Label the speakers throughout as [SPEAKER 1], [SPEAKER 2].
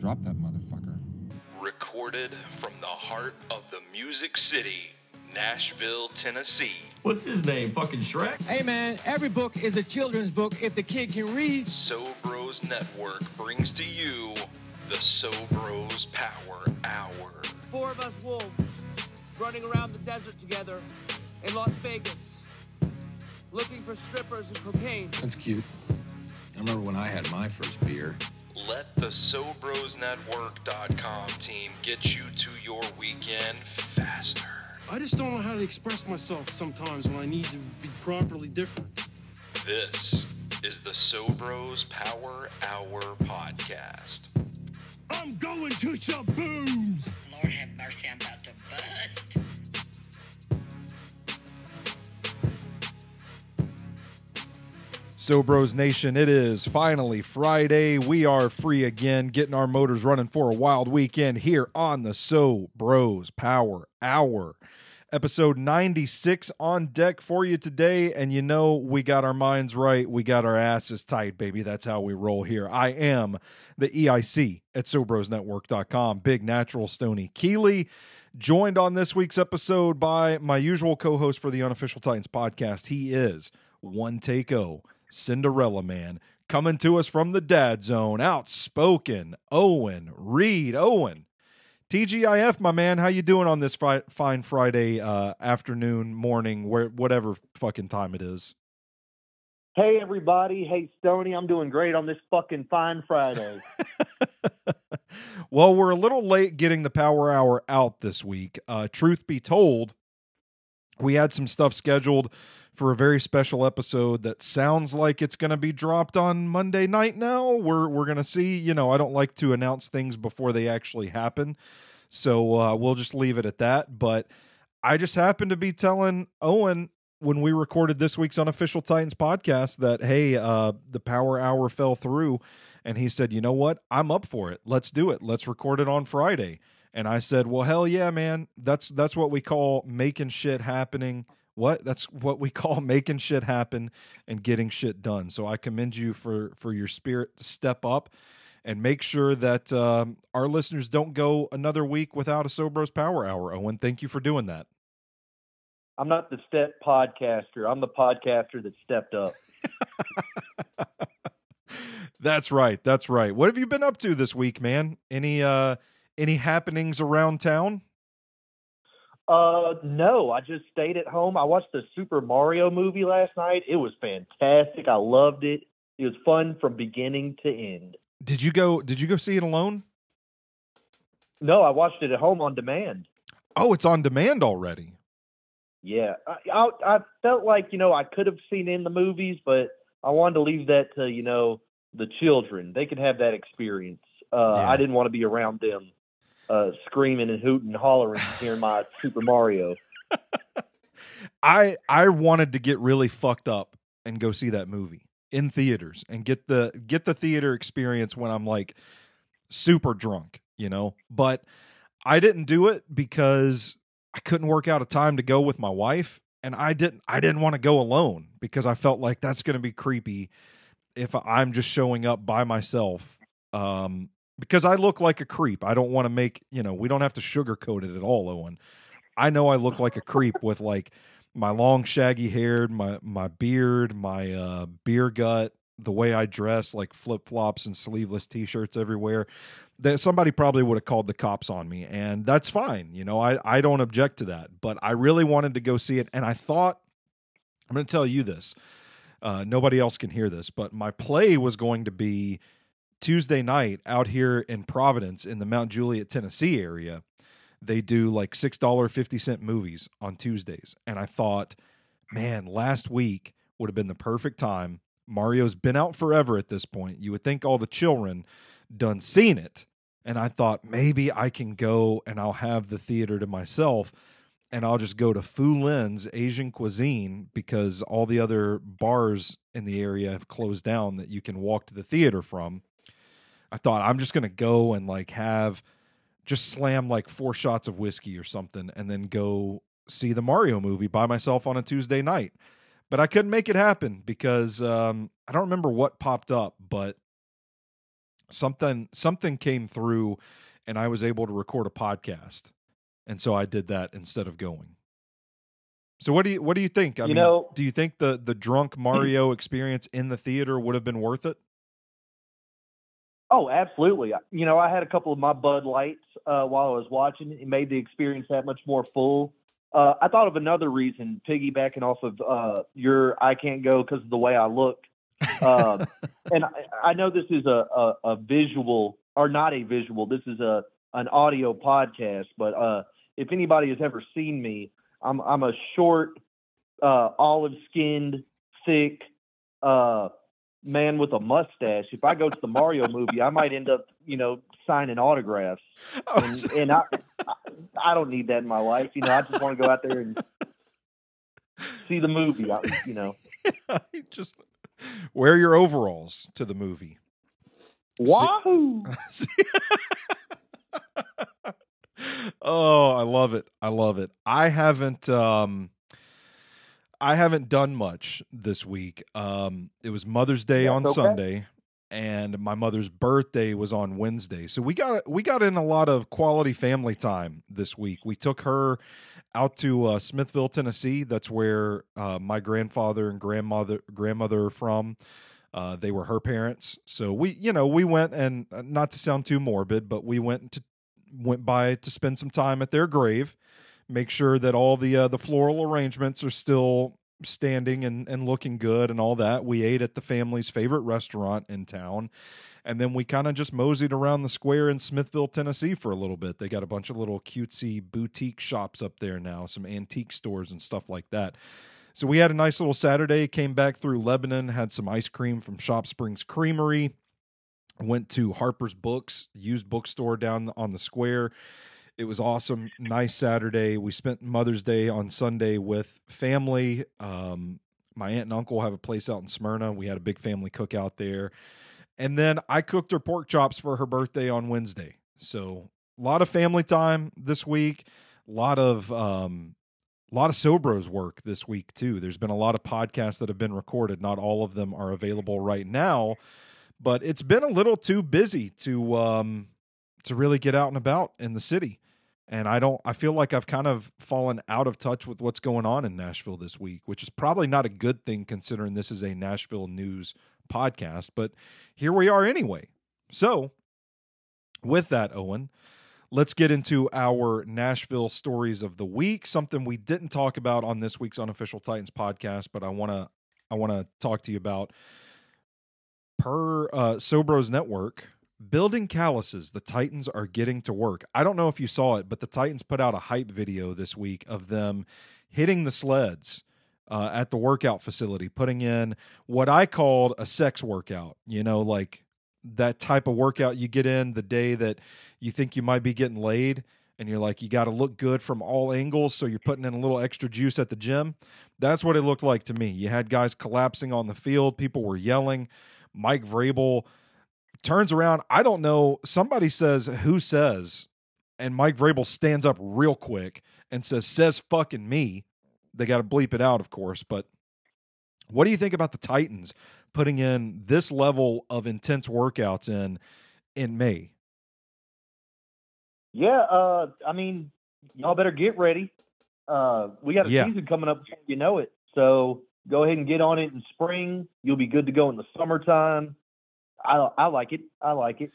[SPEAKER 1] Drop that motherfucker.
[SPEAKER 2] Recorded from the heart of the Music City, Nashville, Tennessee.
[SPEAKER 3] What's his name? Fucking Shrek?
[SPEAKER 4] Hey man, every book is a children's book if the kid can read.
[SPEAKER 2] So Bros Network brings to you the So Bros Power Hour.
[SPEAKER 4] Four of us wolves running around the desert together in Las Vegas, looking for strippers and cocaine.
[SPEAKER 1] That's cute. I remember when I had my first beer.
[SPEAKER 2] Let the SoBrosNetwork.com team get you to your weekend faster.
[SPEAKER 5] I just don't know how to express myself sometimes when I need to be properly different.
[SPEAKER 2] This is the Sobros Power Hour podcast.
[SPEAKER 5] I'm going to Shabooms!
[SPEAKER 6] Lord have mercy, I'm about to bust.
[SPEAKER 7] So, Bros Nation, it is finally Friday. We are free again, getting our motors running for a wild weekend here on the So Bros Power Hour. Episode 96 on deck for you today. And you know, we got our minds right. We got our asses tight, baby. That's how we roll here. I am the EIC at SoBrosNetwork.com, Big Natural Stoney Keeley. Joined on this week's episode by my usual co host for the Unofficial Titans podcast. He is One Take O, Cinderella Man, coming to us from the dad zone, outspoken Owen Reed. Owen, TGIF, my man, how you doing on this fi- fine Friday uh, afternoon, morning, where whatever fucking time it is?
[SPEAKER 8] Hey everybody, hey Stoney, I'm doing great on this fucking fine Friday.
[SPEAKER 7] well, we're a little late getting the power hour out this week. Uh, truth be told, we had some stuff scheduled for a very special episode that sounds like it's going to be dropped on Monday night now. We're we're going to see, you know, I don't like to announce things before they actually happen. So uh, we'll just leave it at that, but I just happened to be telling Owen when we recorded this week's unofficial Titans podcast that hey, uh, the power hour fell through and he said, "You know what? I'm up for it. Let's do it. Let's record it on Friday." And I said, "Well, hell yeah, man. That's that's what we call making shit happening." What? That's what we call making shit happen and getting shit done. So I commend you for for your spirit to step up and make sure that um, our listeners don't go another week without a Sobros Power Hour. Owen, thank you for doing that.
[SPEAKER 8] I'm not the step podcaster. I'm the podcaster that stepped up.
[SPEAKER 7] that's right. That's right. What have you been up to this week, man? Any uh any happenings around town?
[SPEAKER 8] Uh no, I just stayed at home. I watched the Super Mario movie last night. It was fantastic. I loved it. It was fun from beginning to end.
[SPEAKER 7] Did you go did you go see it alone?
[SPEAKER 8] No, I watched it at home on demand.
[SPEAKER 7] Oh, it's on demand already.
[SPEAKER 8] Yeah, I, I, I felt like you know I could have seen in the movies, but I wanted to leave that to you know the children. They could have that experience. Uh,
[SPEAKER 7] Yeah.
[SPEAKER 8] I didn't want to be around them uh, screaming and hooting and hollering hearing my Super Mario.
[SPEAKER 7] I I wanted to get really fucked up and go see that movie in theaters and get the get the theater experience when I'm like super drunk, you know. But I didn't do it because I couldn't work out a time to go with my wife and I didn't I didn't want to go alone because I felt like that's going to be creepy if I'm just showing up by myself um because I look like a creep. I don't want to make, you know, we don't have to sugarcoat it at all, Owen. I know I look like a creep with like my long shaggy hair, my my beard, my uh beer gut, the way I dress, like flip flops and sleeveless t shirts everywhere. That somebody probably would have called the cops on me, and that's fine. You know, I I don't object to that. But I really wanted to go see it, and I thought I'm going to tell you this. Uh, nobody else can hear this, but my play was going to be Tuesday night out here in Providence in the Mount Juliet, Tennessee area. They do like six dollar fifty cent movies on Tuesdays, and I thought, man, last week would have been the perfect time. Mario's been out forever at this point. You would think all the children done seen it. And I thought maybe I can go and I'll have the theater to myself and I'll just go to Fu Lin's Asian cuisine because all the other bars in the area have closed down that you can walk to the theater from. I thought I'm just going to go and like have just slam like four shots of whiskey or something and then go see the Mario movie by myself on a Tuesday night. But I couldn't make it happen because um, I don't remember what popped up, but something something came through and I was able to record a podcast. And so I did that instead of going. So what do you what do you think? I
[SPEAKER 8] You
[SPEAKER 7] mean,
[SPEAKER 8] know-
[SPEAKER 7] do you think the the drunk Mario experience in the theater would have been worth it?
[SPEAKER 8] Oh, absolutely. You know, I had a couple of my Bud Lights uh, while I was watching. It made the experience that much more full. Uh, I thought of another reason, piggybacking off of uh, your "I can't go because of the way I look," uh, and I, I know this is a, a, a visual or not a visual. This is a an audio podcast, but uh, if anybody has ever seen me, I'm I'm a short, uh, olive skinned, thick, uh, man with a mustache. If I go to the Mario movie, I might end up, you know, signing autographs. And, and I, I, I don't need that in my life. You know, I just want to go out there and see the movie. I, you know,
[SPEAKER 7] just wear your overalls to the movie.
[SPEAKER 8] wahoo!
[SPEAKER 7] oh, I love it. I love it. I haven't um I haven't done much this week. Um it was Mother's Day on
[SPEAKER 8] okay.
[SPEAKER 7] Sunday and my mother's birthday was on Wednesday. So we got we got in a lot of quality family time this week. We took her out to uh, Smithville, Tennessee. That's where uh, my grandfather and grandmother grandmother are from. Uh, they were her parents, so we, you know, we went and uh, not to sound too morbid, but we went to went by to spend some time at their grave, make sure that all the uh, the floral arrangements are still standing and, and looking good and all that. We ate at the family's favorite restaurant in town. And then we kind of just moseyed around the square in Smithville, Tennessee for a little bit. They got a bunch of little cutesy boutique shops up there now, some antique stores and stuff like that. So we had a nice little Saturday, came back through Lebanon, had some ice cream from Shop Springs Creamery, went to Harper's Books, used bookstore down on the square. It was awesome. Nice Saturday. We spent Mother's Day on Sunday with family. Um, my aunt and uncle have a place out in Smyrna. We had a big family cookout there. And then I cooked her pork chops for her birthday on Wednesday. So a lot of family time this week. A lot of um, a lot of Sobros work this week too. There's been a lot of podcasts that have been recorded. Not all of them are available right now, but it's been a little too busy to um, to really get out and about in the city. And I don't I feel like I've kind of fallen out of touch with what's going on in Nashville this week, which is probably not a good thing considering this is a Nashville news podcast, but here we are anyway. So, with that, Owen, let's get into our Nashville stories of the week. Something we didn't talk about on this week's unofficial Titans podcast, but I want to I want to talk to you about per uh, Sobros Network. Building calluses, the Titans are getting to work. I don't know if you saw it, but the Titans put out a hype video this week of them hitting the sleds uh, at the workout facility, putting in what I called a sex workout. You know, like that type of workout you get in the day that you think you might be getting laid and you're like you got to look good from all angles so you're putting in a little extra juice at the gym that's what it looked like to me you had guys collapsing on the field people were yelling mike vrabel turns around i don't know somebody says who says and mike vrabel stands up real quick and says says fucking me they got to bleep it out of course but what do you think about the titans putting in this level of intense workouts in in May.
[SPEAKER 8] Yeah, uh, I mean, y'all better get ready. Uh, we got a
[SPEAKER 7] Yeah.
[SPEAKER 8] season coming up, you know it. So go ahead and get on it in spring. You'll be good to go in the summertime. I I like it. I like it.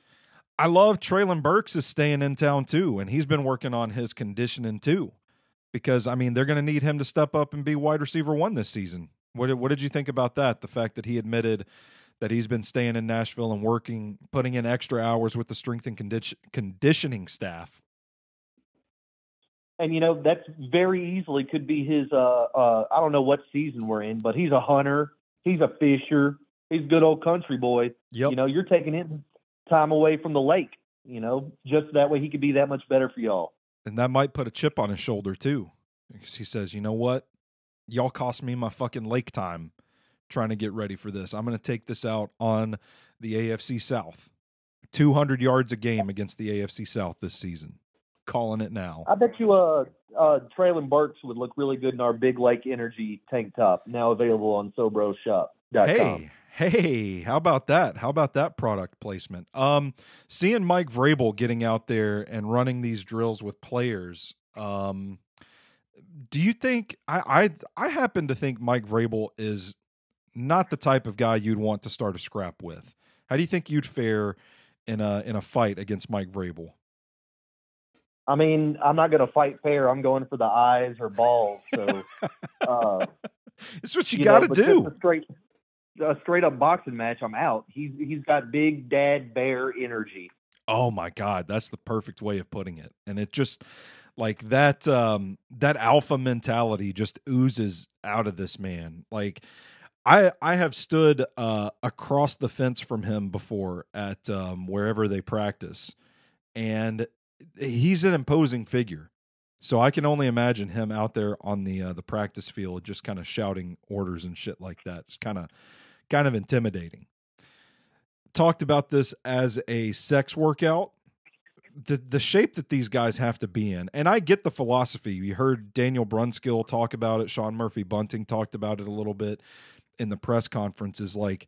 [SPEAKER 7] I love Treylon Burks is staying in town too, and he's been working on his conditioning too. Because I mean, they're going to need him to step up and be wide receiver one this season. What did, what did you think about that? The fact that he admitted that he's been staying in Nashville and working, putting in extra hours with the strength and condi- conditioning staff.
[SPEAKER 8] And you know that's very easily could be his. Uh, uh, I don't know what season we're in, but he's a hunter. He's a fisher. He's a good old country boy.
[SPEAKER 7] Yep.
[SPEAKER 8] You know, you're taking him time away from the lake. You know, just that way he could be that much better for y'all.
[SPEAKER 7] and that might put a chip on his shoulder too, because he says, "You know what? Y'all cost me my fucking lake time trying to get ready for this. I'm going to take this out on the AFC South. 200 yards a game against the AFC South this season. Calling it now.
[SPEAKER 8] I bet you, uh, uh, Treylon Burks would look really good in our Big Lake Energy tank top, now available on SoBroShop.com.
[SPEAKER 7] Hey, hey, how about that? How about that product placement? Um, seeing Mike Vrabel getting out there and running these drills with players. Um, do you think I I I happen to think Mike Vrabel is not the type of guy you'd want to start a scrap with. How do you think you'd fare in a in a fight against Mike Vrabel?
[SPEAKER 8] I mean, I'm not going to fight fair. I'm going for the eyes or balls. So, uh,
[SPEAKER 7] it's what you,
[SPEAKER 8] you
[SPEAKER 7] got to
[SPEAKER 8] know, but just
[SPEAKER 7] do.
[SPEAKER 8] Straight, a straight up boxing match. I'm out. He's he's got big dad bear energy.
[SPEAKER 7] Oh my god, that's the perfect way of putting it. And it just like that um that alpha mentality just oozes out of this man. Like I I have stood uh across the fence from him before at um wherever they practice and he's an imposing figure. So I can only imagine him out there on the uh, the practice field just kind of shouting orders and shit like that. It's kind of kind of intimidating. Talked about this as a sex workout. The the shape that these guys have to be in, and I get the philosophy. You heard Daniel Brunskill talk about it. Sean Murphy Bunting talked about it a little bit in the press conference. Is like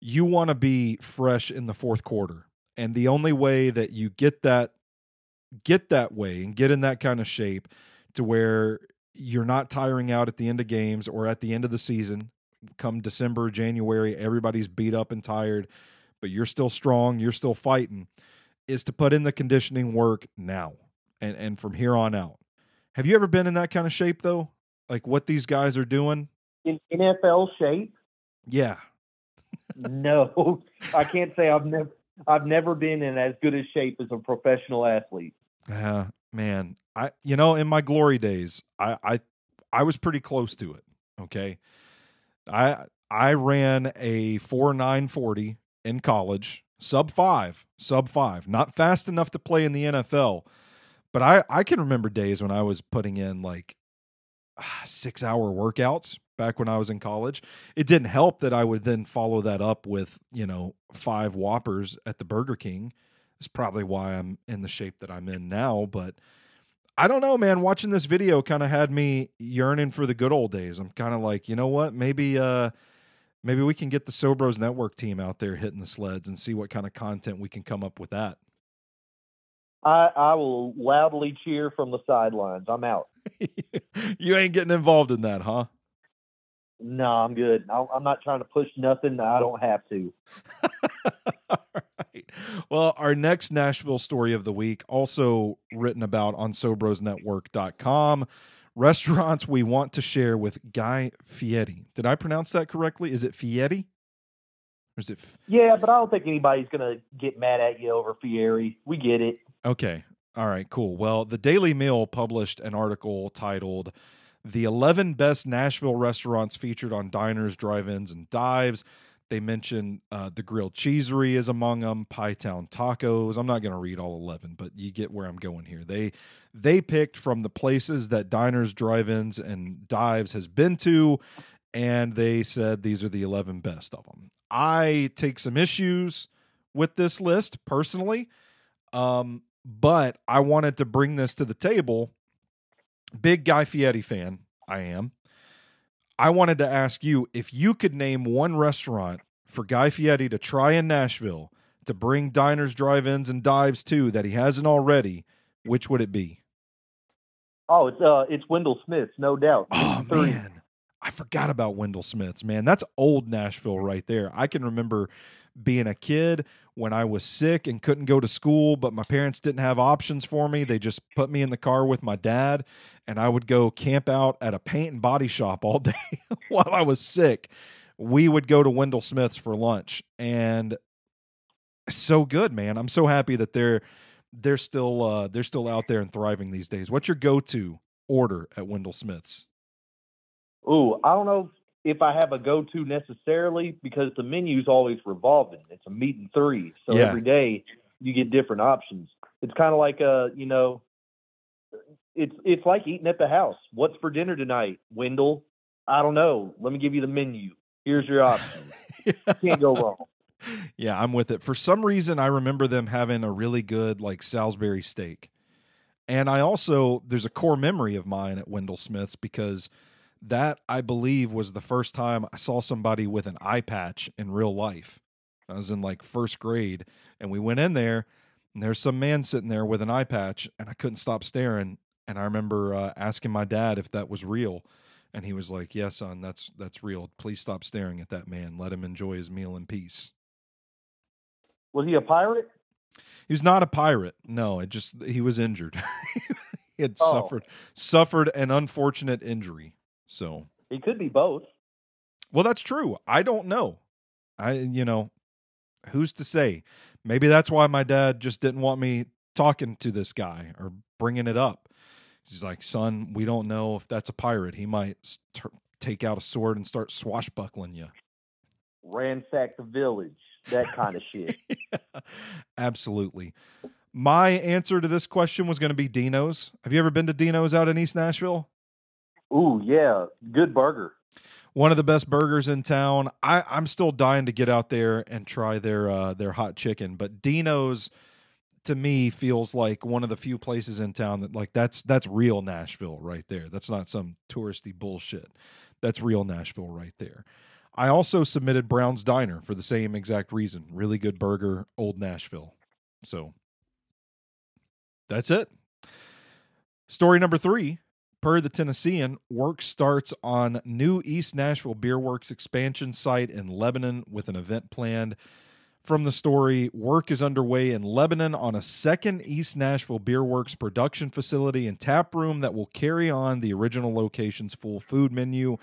[SPEAKER 7] you want to be fresh in the fourth quarter, and the only way that you get that get that way and get in that kind of shape to where you're not tiring out at the end of games or at the end of the season come December, January, everybody's beat up and tired, but you're still strong, you're still fighting, is to put in the conditioning work now and, and from here on out. Have you ever been in that kind of shape though? Like what these guys are doing?
[SPEAKER 8] In NFL shape?
[SPEAKER 7] Yeah.
[SPEAKER 8] no, I can't say I've never I've never been in as good a shape as a professional athlete.
[SPEAKER 7] Yeah, uh, man. I you know, in my glory days, I I I was pretty close to it. Okay. I I ran a four nine forty in college, sub five, sub five, not fast enough to play in the NFL, but I I can remember days when I was putting in like six hour workouts back when I was in college. It didn't help that I would then follow that up with you know five whoppers at the Burger King. It's probably why I'm in the shape that I'm in now, but. I don't know, man. Watching this video kind of had me yearning for the good old days. I'm kind of like, you know what? Maybe, uh, maybe we can get the Sobros Network team out there hitting the sleds and see what kind of content we can come up with that.
[SPEAKER 8] I I will loudly cheer from the sidelines. I'm out.
[SPEAKER 7] you ain't getting involved in that, huh?
[SPEAKER 8] No, I'm good. I'm not trying to push nothing. I don't have to.
[SPEAKER 7] Well, our next Nashville story of the week, also written about on SobrosNetwork.com. Restaurants we want to share with Guy Fieri. Did I pronounce that correctly? Is it Fieri? Or is it? F-
[SPEAKER 8] yeah, but I don't think anybody's going to get mad at you over Fieri. We get it.
[SPEAKER 7] Okay. All right, cool. Well, the Daily Mail published an article titled The 11 Best Nashville Restaurants Featured on Diners, Drive Ins, and Dives. They mention uh, the Grilled Cheesery is among them, Pie Town Tacos. I'm not going to read all 11, but you get where I'm going here. They they picked from the places that diners, drive-ins, and dives has been to, and they said these are the 11 best of them. I take some issues with this list personally, um, but I wanted to bring this to the table. Big Guy Fieri fan, I am. I wanted to ask you if you could name one restaurant for Guy Fieri to try in Nashville to bring diners, drive ins, and dives to that he hasn't already, which would it be?
[SPEAKER 8] Oh, it's uh, it's Wendell Smith's, no doubt.
[SPEAKER 7] Oh man, I forgot about Wendell Smith's. Man, that's old Nashville right there. I can remember being a kid when I was sick and couldn't go to school, but my parents didn't have options for me. They just put me in the car with my dad, and I would go camp out at a paint and body shop all day while I was sick. We would go to Wendell Smith's for lunch, and so good, man. I'm so happy that they're they're still uh, they're still out there and thriving these days. What's your go to order at Wendell Smith's?
[SPEAKER 8] Ooh, I don't know. If I have a go-to necessarily because the menu's always revolving. It's a meat and three, so
[SPEAKER 7] Yeah.
[SPEAKER 8] every day you get different options. It's kind of like a you know, it's it's like eating at the house. What's for dinner tonight, Wendell? I don't know. Let me give you the menu. Here's your options. Can't go wrong.
[SPEAKER 7] Yeah, I'm with it. For some reason, I remember them having a really good like Salisbury steak. And I also there's a core memory of mine at Wendell Smith's because that I believe was the first time I saw somebody with an eye patch in real life. I was in like first grade and we went in there and there's some man sitting there with an eye patch and I couldn't stop staring and I remember uh, asking my dad if that was real and he was like, "Yeah, son, that's that's real. Please stop staring at that man. Let him enjoy his meal in peace."
[SPEAKER 8] Was he a pirate?
[SPEAKER 7] He was not a pirate. No, it just he was injured. he had
[SPEAKER 8] Oh.
[SPEAKER 7] suffered suffered an unfortunate injury. So,
[SPEAKER 8] He could be both.
[SPEAKER 7] well, that's true. I don't know. I you know, who's to say? Maybe that's why my dad just didn't want me talking to this guy or bringing it up. He's like, "Son, we don't know if that's a pirate. He might take out a sword and start swashbuckling you."
[SPEAKER 8] Ransack the village. That kind of shit.
[SPEAKER 7] Absolutely. My answer to this question was going to be Dino's. Have you ever been to Dino's out in East Nashville?
[SPEAKER 8] Ooh, yeah. Good burger.
[SPEAKER 7] One of the best burgers in town. I, I'm still dying to get out there and try their uh, their hot chicken, but Dino's to me feels like one of the few places in town that like that's that's real Nashville right there. That's not some touristy bullshit. That's real Nashville right there. I also submitted Brown's Diner for the same exact reason. Really good burger, old Nashville. So that's it. Story number three. Per the Tennessean, work starts on new East Nashville Beer Works expansion site in Lebanon with an event planned. From the story, work is underway in Lebanon on a second East Nashville Beer Works production facility and tap room that will carry on the original location's full food menu.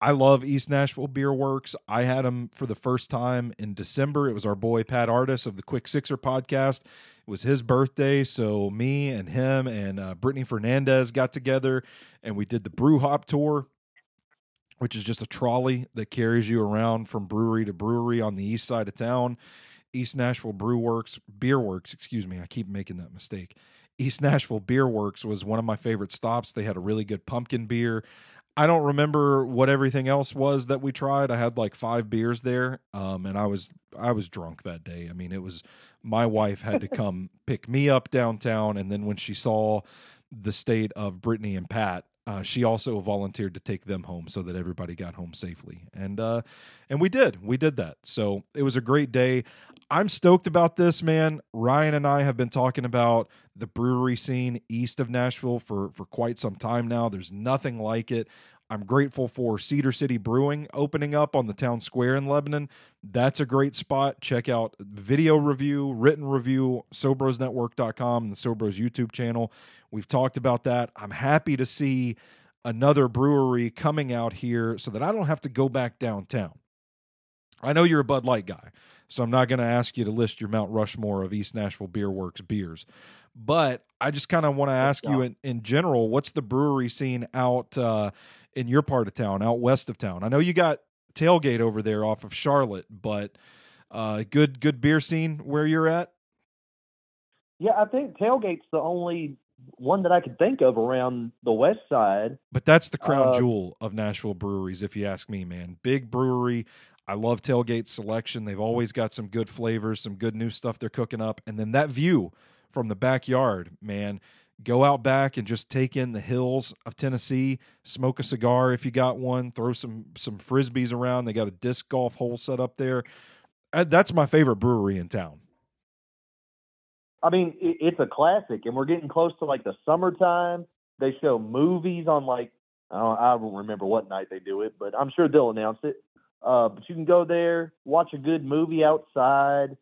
[SPEAKER 7] I love East Nashville Beer Works. I had them for the first time in December. It was our boy Pat Artis of the Quick Sixer podcast. It was his birthday, so me and him and uh, Brittany Fernandez got together and we did the brew hop tour, which is just a trolley that carries you around from brewery to brewery on the east side of town. East Nashville Brew Works, Beer Works, excuse me, I keep making that mistake. East Nashville Beer Works was one of my favorite stops. They had a really good pumpkin beer. I don't remember what everything else was that we tried. I had like five beers there, um, and I was I was drunk that day. I mean, it was my wife had to come pick me up downtown, and then when she saw the state of Brittany and Pat, uh, she also volunteered to take them home so that everybody got home safely, and uh, and we did we did that. So it was a great day. I'm stoked about this, man. Ryan and I have been talking about the brewery scene east of Nashville for for quite some time now. There's nothing like it. I'm grateful for Cedar City Brewing opening up on the town square in Lebanon. That's a great spot. Check out video review, written review, SobrosNetwork.com and the Sobros YouTube channel. We've talked about that. I'm happy to see another brewery coming out here so that I don't have to go back downtown. I know you're a Bud Light guy, so I'm not going to ask you to list your Mount Rushmore of East Nashville Beer Works beers. But I just kind of want to ask you in, in general, what's the brewery scene out uh, in your part of town, out west of town? I know you got Tailgate over there off of Charlotte, but uh, good good beer scene where you're at.
[SPEAKER 8] Yeah, I think Tailgate's the only one that I could think of around the west side.
[SPEAKER 7] But that's the crown
[SPEAKER 8] Uh,
[SPEAKER 7] jewel of Nashville breweries, if you ask me, man. Big brewery. I love Tailgate selection. They've always got some good flavors, some good new stuff they're cooking up. And then that view from the backyard, man. Go out back and just take in the hills of Tennessee. Smoke a cigar if you got one. Throw some some frisbees around. They got a disc golf hole set up there. Uh, That's my favorite brewery in town.
[SPEAKER 8] I mean, it's a classic, and we're getting close to like the summertime. They show movies on like I don't, I don't remember what night they do it, but I'm sure they'll announce it. Uh, but you can go there, watch a good movie outside,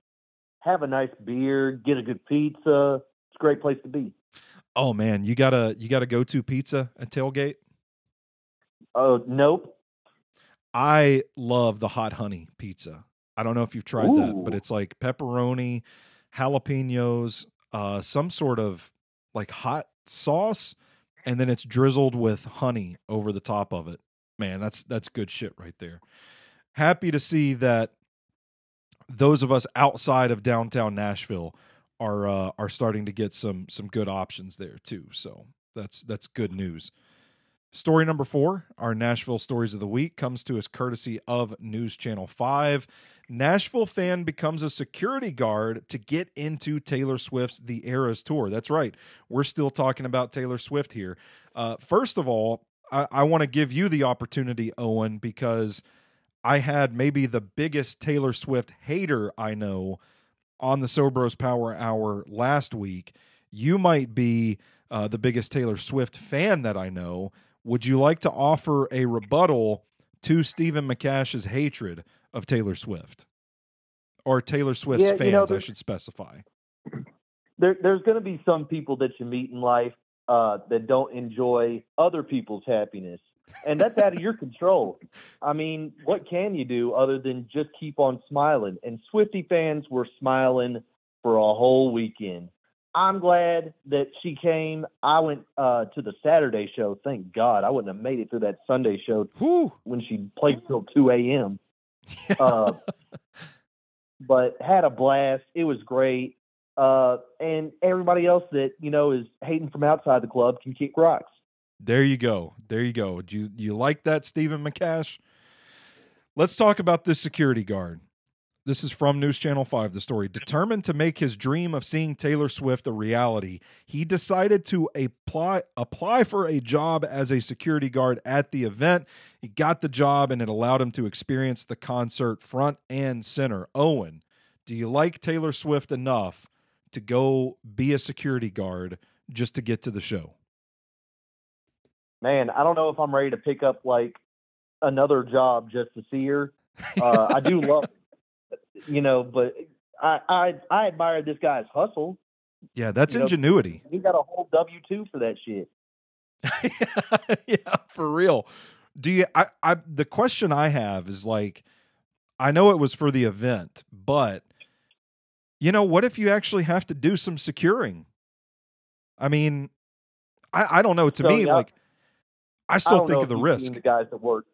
[SPEAKER 8] have a nice beer, get a good pizza. It's a great place to be.
[SPEAKER 7] Oh man, you gotta you gotta go to pizza at Tailgate.
[SPEAKER 8] Oh, nope.
[SPEAKER 7] I love the hot honey pizza. I don't know if you've tried that, but it's like pepperoni, jalapenos, uh, some sort of like hot sauce, and then it's drizzled with honey over the top of it. Man, that's that's good shit right there. Happy to see that those of us outside of downtown Nashville are uh, are starting to get some some good options there too. So that's that's good news. Story number four, our Nashville stories of the week, comes to us courtesy of News Channel 5. Nashville fan becomes a security guard to get into Taylor Swift's The Eras Tour. That's right. We're still talking about Taylor Swift here. Uh, first of all, I, I want to give you the opportunity, Owen, because I had maybe the biggest Taylor Swift hater I know on the Sobros Power Hour last week. You might be uh, the biggest Taylor Swift fan that I know. Would you like to offer a rebuttal to Stephen McCash's hatred of Taylor Swift? Or Taylor Swift's
[SPEAKER 8] Yeah,
[SPEAKER 7] fans,
[SPEAKER 8] you know,
[SPEAKER 7] I should specify.
[SPEAKER 8] there, there's going to be some people that you meet in life uh, that don't enjoy other people's happiness, and that's out of your control. I mean, what can you do other than just keep on smiling? And Swiftie fans were smiling for a whole weekend. I'm glad that she came. I went uh, to the Saturday show. Thank God, I wouldn't have made it through that Sunday show
[SPEAKER 7] Whew.
[SPEAKER 8] when she played till 2 a.m. Uh, but had a blast. It was great. Uh, and everybody else that you know is hating from outside the club can kick rocks.
[SPEAKER 7] There you go. There you go. Do you, you like that, Stephen McCash? Let's talk about this security guard. This is from News Channel 5, the story. Determined to make his dream of seeing Taylor Swift a reality, he decided to apply apply for a job as a security guard at the event. He got the job and it allowed him to experience the concert front and center. Owen, do you like Taylor Swift enough to go be a security guard just to get to the show?
[SPEAKER 8] Man, I don't know if I'm ready to pick up like another job just to see her. Uh, I do love, you know, but I, I I admire this guy's hustle.
[SPEAKER 7] Yeah, that's
[SPEAKER 8] You know,
[SPEAKER 7] ingenuity.
[SPEAKER 8] He got a whole W two for that shit.
[SPEAKER 7] yeah, for real. Do you I I the question I have is like I know it was for the event, but you know, what if you actually have to do some securing? I mean, I I don't know. To
[SPEAKER 8] So,
[SPEAKER 7] me,
[SPEAKER 8] yeah,
[SPEAKER 7] like I
[SPEAKER 8] I
[SPEAKER 7] still
[SPEAKER 8] don't
[SPEAKER 7] think of the risk.
[SPEAKER 8] The guys that work.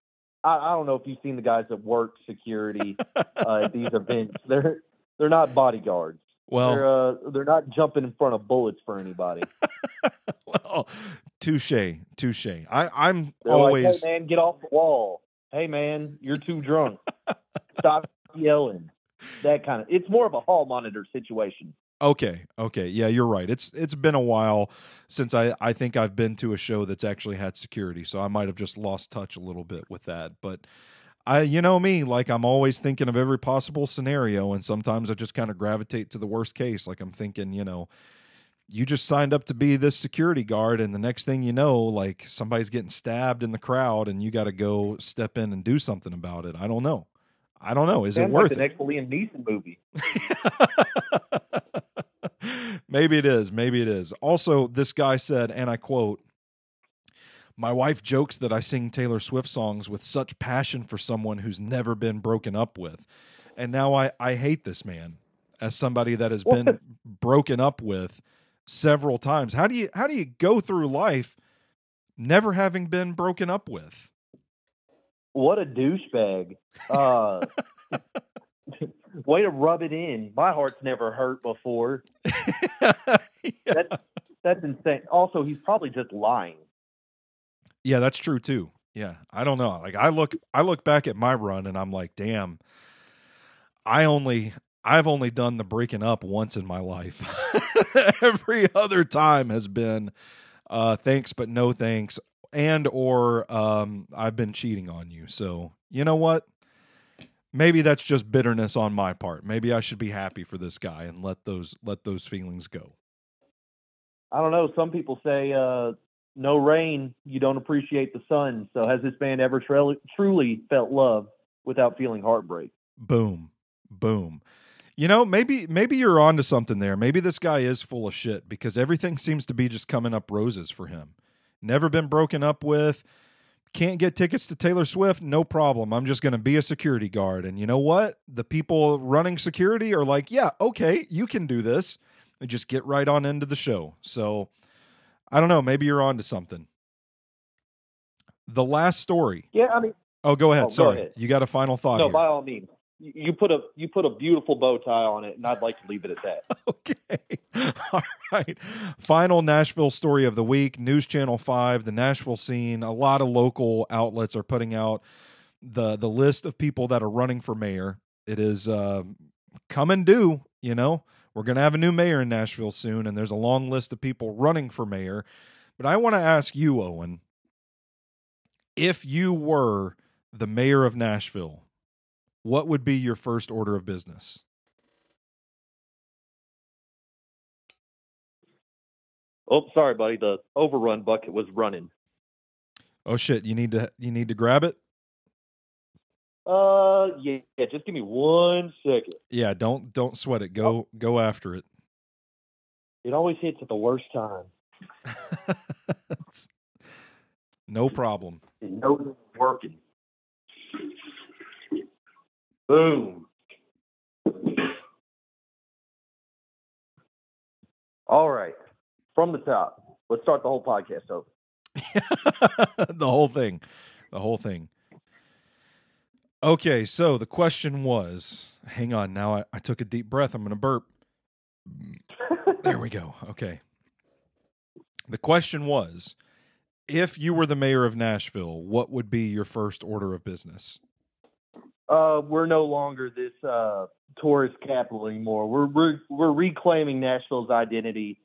[SPEAKER 8] I, I don't know if you've seen the guys that work security uh, at these events. They're they're not bodyguards.
[SPEAKER 7] Well,
[SPEAKER 8] they're uh, they're not jumping in front of bullets for anybody.
[SPEAKER 7] well, touche, touche. I I'm
[SPEAKER 8] They're
[SPEAKER 7] always
[SPEAKER 8] like, hey man, get off the wall. Hey man, you're too drunk. Stop yelling. That kind of. It's more of a hall monitor situation.
[SPEAKER 7] Okay, okay. Yeah, you're right. It's it's been a while since I I think I've been to a show that's actually had security, so I might have just lost touch a little bit with that. But I you know me, like I'm always thinking of every possible scenario and sometimes I just kind of gravitate to the worst case. Like I'm thinking, you know, you just signed up to be this security guard and the next thing you know, like somebody's getting stabbed in the crowd and you got to go step in and do something about it. I don't know. I don't know. Is
[SPEAKER 8] Sounds
[SPEAKER 7] it worth
[SPEAKER 8] like the
[SPEAKER 7] it?
[SPEAKER 8] next Liam Neeson movie?
[SPEAKER 7] maybe it is. Maybe it is. Also, this guy said, and I quote, My wife jokes that I sing Taylor Swift songs with such passion for someone who's never been broken up with. And now I, I hate this man as somebody that has been broken up with several times. How do you how do you go through life never having been broken up with?
[SPEAKER 8] What a douchebag. Uh, way to rub it in. My heart's never hurt before. That's that's insane. Also, he's probably just lying.
[SPEAKER 7] Yeah, that's true too. Yeah, I don't know. Like I look I look back at my run and I'm like, damn. I only I've only done the breaking up once in my life. Every other time has been uh thanks but no thanks and or um I've been cheating on you. So, you know what? Maybe that's just bitterness on my part. Maybe I should be happy for this guy and let those let those feelings go.
[SPEAKER 8] I don't know. Some people say, uh, "No rain, you don't appreciate the sun." So, has this band ever truly truly felt love without feeling heartbreak?
[SPEAKER 7] Boom. Boom. You know, maybe maybe you're onto something there. Maybe this guy is full of shit because everything seems to be just coming up roses for him. Never been broken up with. Can't get tickets to Taylor Swift? No problem. I'm just going to be a security guard. And you know what? The people running security are like, "Yeah, okay, you can do this." And just get right on into the show. So, I don't know, maybe you're onto something. the last story.
[SPEAKER 8] Yeah, I mean,
[SPEAKER 7] Oh, go ahead.
[SPEAKER 8] Oh, go
[SPEAKER 7] Sorry,
[SPEAKER 8] ahead.
[SPEAKER 7] you got a final thought
[SPEAKER 8] no,
[SPEAKER 7] here.
[SPEAKER 8] by all means, you put a you put a beautiful bow tie on it, and I'd like to leave it at that.
[SPEAKER 7] okay. All right. Final Nashville story of the week. News Channel 5, the Nashville scene. A lot of local outlets are putting out the the list of people that are running for mayor. It is uh, come and do. you know. We're going to have a new mayor in Nashville soon and there's a long list of people running for mayor. But I want to ask you, Owen, if you were the mayor of Nashville, what would be your first order of business?
[SPEAKER 8] Oh, sorry, buddy. The overrun bucket was running.
[SPEAKER 7] Oh shit, you need to you need to grab it?
[SPEAKER 8] Uh, yeah, yeah. Just give me one second.
[SPEAKER 7] Yeah, don't don't sweat it. Go go after it.
[SPEAKER 8] It always hits at the worst time.
[SPEAKER 7] no problem.
[SPEAKER 8] It knows it's working. Boom. All right. From the top. Let's start the whole podcast over.
[SPEAKER 7] the whole thing. The whole thing. Okay, so the question was hang on, now I, I took a deep breath. I'm gonna burp. there we go. Okay. The question was if you were the mayor of Nashville, what would be your first order of business?
[SPEAKER 8] Uh, we're no longer this uh, tourist capital anymore. We're, we're we're reclaiming Nashville's identity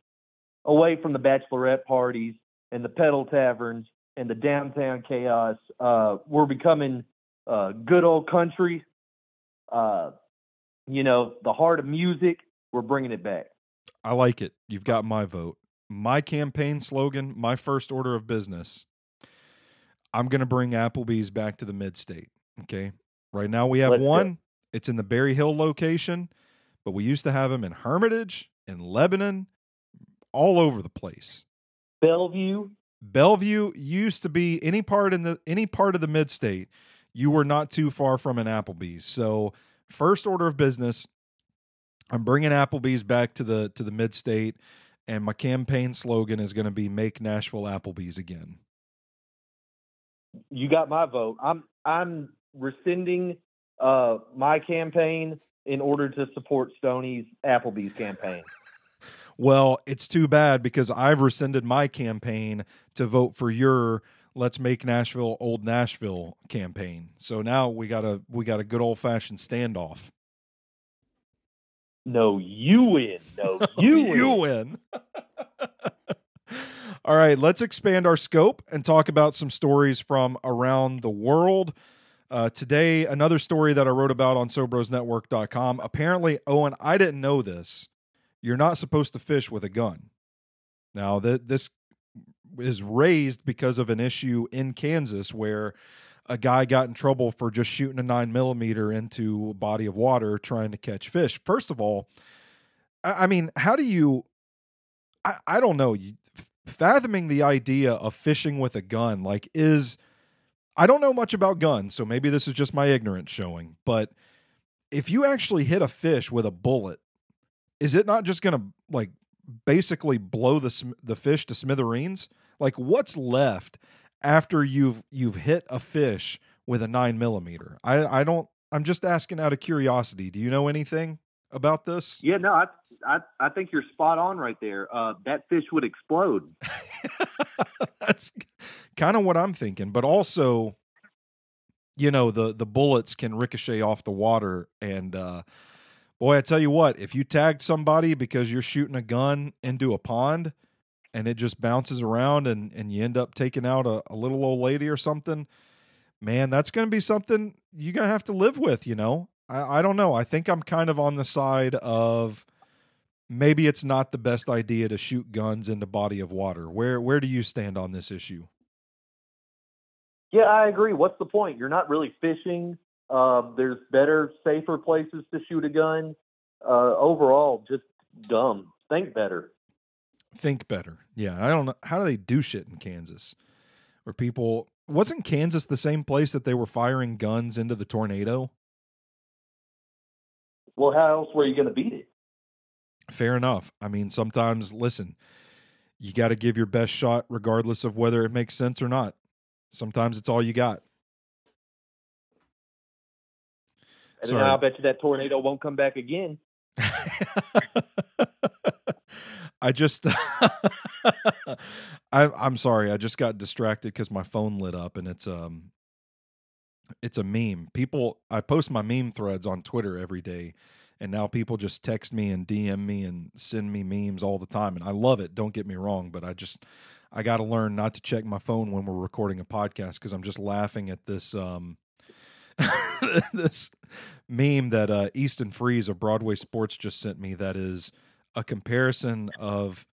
[SPEAKER 8] away from the bachelorette parties and the pedal taverns and the downtown chaos. Uh, we're becoming uh, good old country. Uh, you know, the heart of music. We're bringing it back.
[SPEAKER 7] I like it. You've got my vote. My campaign slogan, my first order of business. I'm going to bring Applebee's back to the mid state. Okay. Right now we have
[SPEAKER 8] Let's go.
[SPEAKER 7] one. It's in the Berry Hill location, but we used to have them in Hermitage, in Lebanon, all over the place.
[SPEAKER 8] Bellevue.
[SPEAKER 7] Bellevue used to be any part in the any part of the mid state. You were not too far from an Applebee's. So, first order of business, I'm bringing Applebee's back to the to the mid state, and my campaign slogan is going to be "Make Nashville Applebee's again."
[SPEAKER 8] You got my vote. I'm I'm rescinding uh, my campaign in order to support Stoney's Applebee's campaign.
[SPEAKER 7] Well, it's too bad because I've rescinded my campaign to vote for your "Let's Make Nashville Old Nashville" campaign. So now we got a we got a good old fashioned standoff.
[SPEAKER 8] No, you win. No, you win.
[SPEAKER 7] you win. All right, let's expand our scope and talk about some stories from around the world. Uh, today, another story that I wrote about on SobrosNetwork.com. Apparently, Owen, I didn't know this. You're not supposed to fish with a gun. Now, that this is raised because of an issue in Kansas where a guy got in trouble for just shooting a nine millimeter into a body of water trying to catch fish. First of all, I, I mean, how do you? I, I don't know. You, fathoming the idea of fishing with a gun, like, is I don't know much about guns, so maybe this is just my ignorance showing. But if you actually hit a fish with a bullet, is it not just going to like basically blow the sm- the fish to smithereens? Like, what's left after you've you've hit a fish with a nine millimeter? I I don't. I'm just asking out of curiosity. Do you know anything about this?
[SPEAKER 8] Yeah, no, I, I I think you're spot on right there. Uh, that fish would explode.
[SPEAKER 7] That's kind of what I'm thinking. But also, you know, the the bullets can ricochet off the water, and uh, boy, I tell you what, if you tagged somebody because you're shooting a gun into a pond and it just bounces around and and you end up taking out a, a little old lady or something, man, that's going to be something you're going to have to live with. You know, I, I don't know. I think I'm kind of on the side of maybe it's not the best idea to shoot guns into body of water. Where where do you stand on this issue?
[SPEAKER 8] Yeah, I agree. What's the point? You're not really fishing. Uh, there's better, safer places to shoot a gun. Uh, overall, just dumb. Think better.
[SPEAKER 7] Think better. Yeah, I don't know how do they do shit in Kansas where people wasn't Kansas the same place that they were firing guns into the tornado?
[SPEAKER 8] Well, how else were you going to beat it?
[SPEAKER 7] Fair enough. I mean, sometimes listen, you got to give your best shot regardless of whether it makes sense or not. Sometimes it's all you got.
[SPEAKER 8] And
[SPEAKER 7] Sorry.
[SPEAKER 8] then I'll bet you that tornado won't come back again.
[SPEAKER 7] I just I I'm sorry. I just got distracted cuz my phone lit up and it's um it's a meme. People I post my meme threads on Twitter every day and now people just text me and DM me and send me memes all the time and I love it. Don't get me wrong, but I just I got to learn not to check my phone when we're recording a podcast cuz I'm just laughing at this um this meme that uh, Easton Freeze of Broadway Sports just sent me that is a comparison of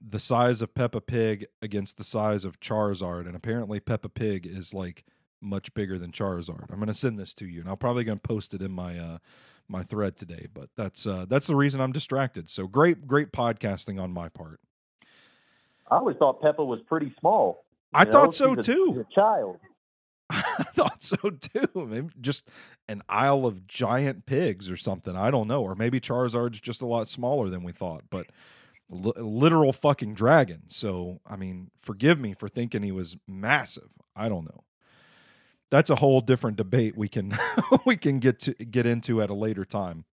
[SPEAKER 7] the size of Peppa Pig against the size of Charizard, and apparently Peppa Pig is like much bigger than Charizard. I'm to send this to you, and I'm probably to post it in my uh, my thread today. But that's uh, that's the reason I'm distracted. So great, great podcasting on my part.
[SPEAKER 8] I always thought Peppa was pretty small.
[SPEAKER 7] I
[SPEAKER 8] You
[SPEAKER 7] thought so
[SPEAKER 8] she's a-
[SPEAKER 7] too.
[SPEAKER 8] a child.
[SPEAKER 7] I thought so too. Maybe just an aisle of giant pigs or something. I don't know. Or maybe Charizard's just a lot smaller than we thought, but li- literal fucking dragon. So, I mean, forgive me for thinking he was massive. I don't know. That's a whole different debate we can we can get to get into at a later time.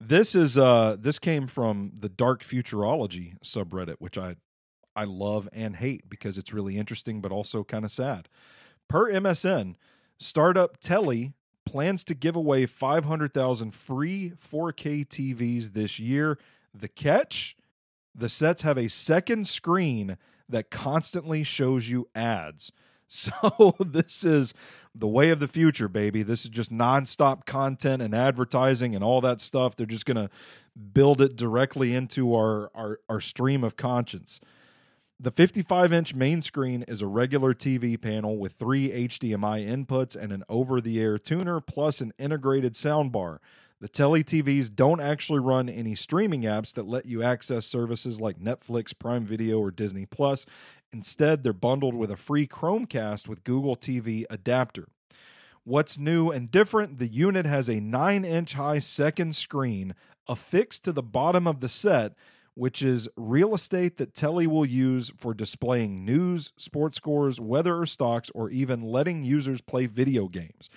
[SPEAKER 7] This is uh this came from the Dark Futurology subreddit, which I I love and hate because it's really interesting but also kind of sad. Per MSN, startup Telly plans to give away 500,000 free 4K TVs this year. The catch? The sets have a second screen that constantly shows you ads. So this is the way of the future, baby. This is just nonstop content and advertising and all that stuff. They're just going to build it directly into our, our our stream of conscience. The 55 inch main screen is a regular TV panel with three HDMI inputs and an over the air tuner, plus an integrated soundbar. The Telly TVs don't actually run any streaming apps that let you access services like Netflix, Prime Video, or Disney Plus. Instead, they're bundled with a free Chromecast with Google TV adapter. What's new and different? The unit has a 9 inch high second screen affixed to the bottom of the set, which is real estate that Telly will use for displaying news, sports scores, weather or stocks, or even letting users play video games.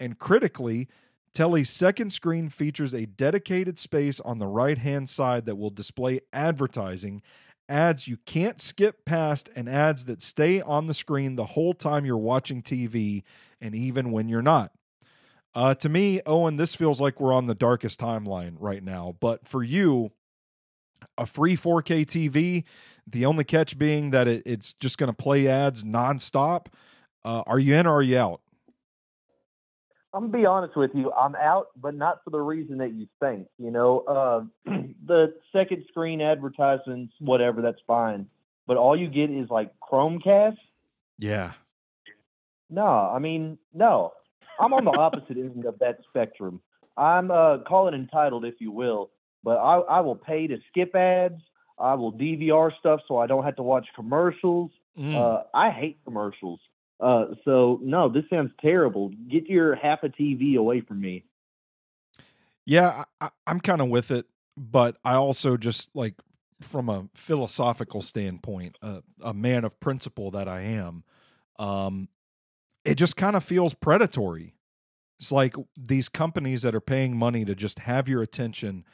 [SPEAKER 7] And critically, Telly's second screen features a dedicated space on the right hand side that will display advertising, ads you can't skip past, and ads that stay on the screen the whole time you're watching TV and even when you're not. Uh, to me, Owen, this feels like we're on the darkest timeline right now. But for you, a free 4K TV, the only catch being that it, it's just going to play ads nonstop. Uh, are you in or are you out?
[SPEAKER 8] I'm gonna be honest with you. I'm out, but not for the reason that you think. You know, uh, the second screen advertisements, whatever, that's fine. But all you get is like Chromecast.
[SPEAKER 7] Yeah.
[SPEAKER 8] No, I mean, no. I'm on the opposite end of that spectrum. I'm uh, call it entitled, if you will, but I, I will pay to skip ads. I will DVR stuff so I don't have to watch commercials.
[SPEAKER 7] Mm.
[SPEAKER 8] Uh, I hate commercials. Uh, so no, this sounds terrible. Get your half a TV away from me.
[SPEAKER 7] Yeah, I, I'm kind of with it, but I also just like from a philosophical standpoint, uh, a man of principle that I am, um, it just kind of feels predatory. It's like these companies that are paying money to just have your attention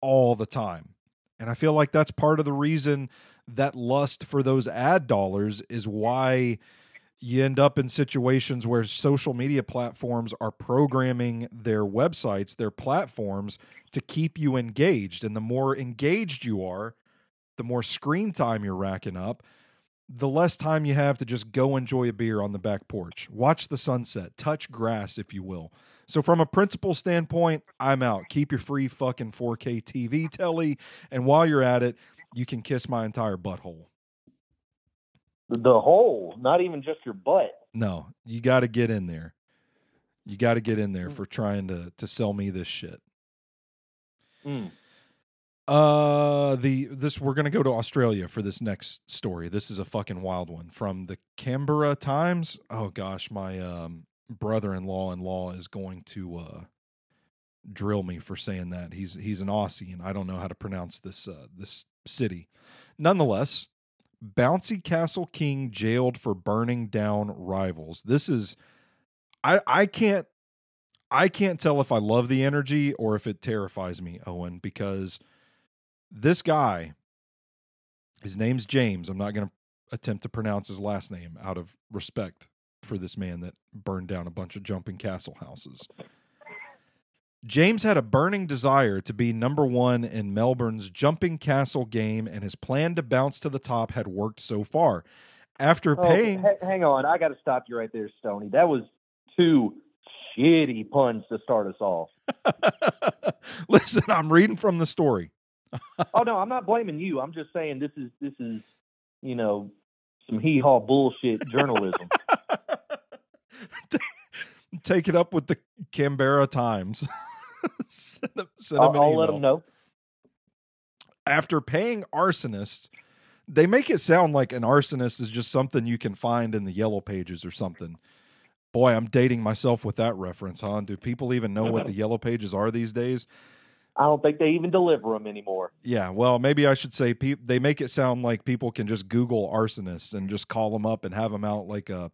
[SPEAKER 7] all the time. And I feel like that's part of the reason that lust for those ad dollars is why you end up in situations where social media platforms are programming their websites, their platforms to keep you engaged. And the more engaged you are, the more screen time you're racking up, the less time you have to just go enjoy a beer on the back porch, watch the sunset, touch grass, if you will. So, from a principle standpoint, I'm out. Keep your free fucking 4K TV telly. And while you're at it, you can kiss my entire butthole.
[SPEAKER 8] The whole, not even just your butt.
[SPEAKER 7] No, you got to get in there. You got to get in there for trying to to sell me this shit.
[SPEAKER 8] Mm.
[SPEAKER 7] Uh, the this we're gonna go to Australia for this next story. This is a fucking wild one from the Canberra Times. Oh gosh, my um brother-in-law in law is going to uh drill me for saying that. He's he's an Aussie and I don't know how to pronounce this uh this city. Nonetheless, Bouncy Castle King jailed for burning down rivals. This is I I can't I can't tell if I love the energy or if it terrifies me, Owen, because this guy his name's James. I'm not going to attempt to pronounce his last name out of respect for this man that burned down a bunch of jumping castle houses. James had a burning desire to be number one in Melbourne's jumping castle game, and his plan to bounce to the top had worked so far. After
[SPEAKER 8] Oh,
[SPEAKER 7] paying,
[SPEAKER 8] ha- hang on, I got to stop you right there, Stoney. That was two shitty puns to start us off.
[SPEAKER 7] listen, I'm reading from the story.
[SPEAKER 8] oh no, I'm not blaming you. I'm just saying this is this is you know some hee haw bullshit journalism.
[SPEAKER 7] Take it up with the Canberra Times. send them, send
[SPEAKER 8] I'll,
[SPEAKER 7] them
[SPEAKER 8] I'll let them know.
[SPEAKER 7] after paying arsonists, they make it sound like an arsonist is just something you can find in the yellow pages or something. Boy, I'm dating myself with that reference, huh? Do people even know what the yellow pages are these days?
[SPEAKER 8] I don't think they even deliver them anymore.
[SPEAKER 7] Yeah, well, maybe I should say pe- they make it sound like people can just Google arsonists and just call them up and have them out like a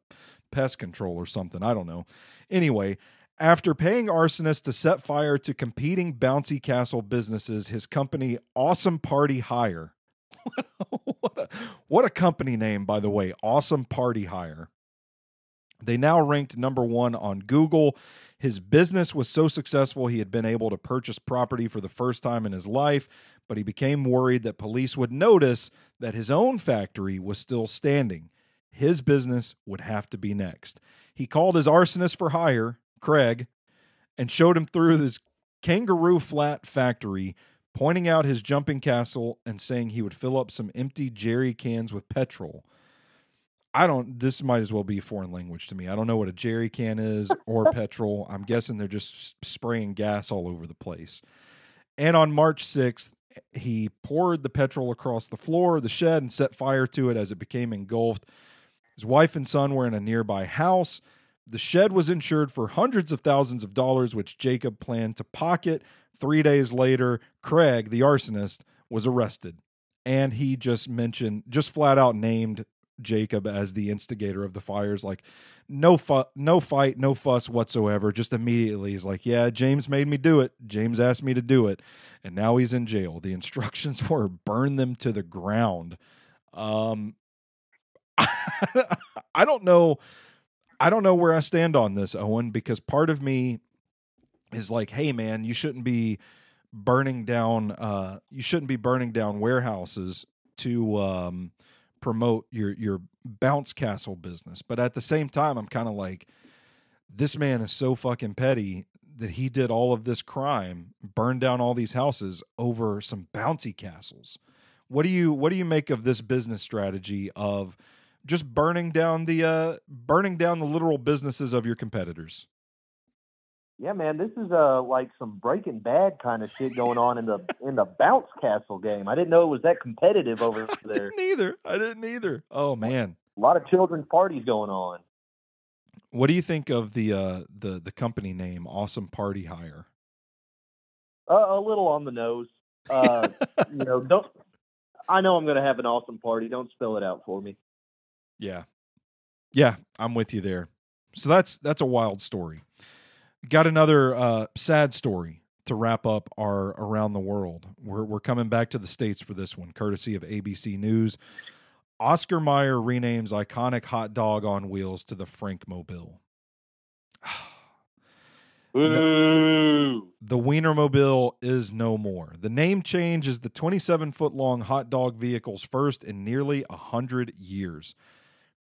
[SPEAKER 7] pest control or something. I don't know. Anyway, after paying arsonists to set fire to competing bouncy castle businesses, his company Awesome Party Hire. what, a, what a company name, by the way. Awesome Party Hire. They now ranked number one on Google. His business was so successful, he had been able to purchase property for the first time in his life, but he became worried that police would notice that his own factory was still standing. His business would have to be next. He called his arsonist for hire, Craig, and showed him through his kangaroo flat factory, pointing out his jumping castle and saying he would fill up some empty jerry cans with petrol. I don't. This might as well be a foreign language to me. I don't know what a jerry can is or petrol. I'm guessing they're just spraying gas all over the place. And on March 6th, he poured the petrol across the floor of the shed and set fire to it as it became engulfed. His wife and son were in a nearby house. The shed was insured for hundreds of thousands of dollars, which Jacob planned to pocket. Three days later, Craig, the arsonist, was arrested. And he just mentioned, just flat out named Jacob as the instigator of the fires. Like, no fu- no fight, no fuss whatsoever. Just immediately, he's like, "Yeah, James made me do it. James asked me to do it, and now he's in jail." The instructions were burn them to the ground. Um, I don't know. I don't know where I stand on this, Owen, because part of me is like, "Hey, man, you shouldn't be burning down. Uh, you shouldn't be burning down warehouses to." Um, promote your your bounce castle business. But at the same time, I'm kind of like, this man is so fucking petty that he did all of this crime, burned down all these houses over some bouncy castles. What do you what do you make of this business strategy of just burning down the uh burning down the literal businesses of your competitors?
[SPEAKER 8] Yeah, man, this is uh like some Breaking Bad kind of shit going on in the in the bounce castle game. I didn't know it was that competitive over there.
[SPEAKER 7] Didn't either. I didn't either. Oh man.
[SPEAKER 8] A lot of children's parties going on.
[SPEAKER 7] What do you think of the uh the the company name Awesome Party Hire?
[SPEAKER 8] Uh, a little on the nose. Uh, you know, don't. I know I'm going to have an awesome party. Don't spell it out for me.
[SPEAKER 7] Yeah. Yeah, I'm with you there. So that's that's a wild story. Got another uh, sad story to wrap up our around the world. We're we're coming back to the states for this one, courtesy of ABC News. Oscar Mayer renames iconic hot dog on wheels to the Frankmobile.
[SPEAKER 8] Ooh.
[SPEAKER 7] The Wienermobile is no more. The name change is the 27 foot long hot dog vehicle's first in nearly a 100 years.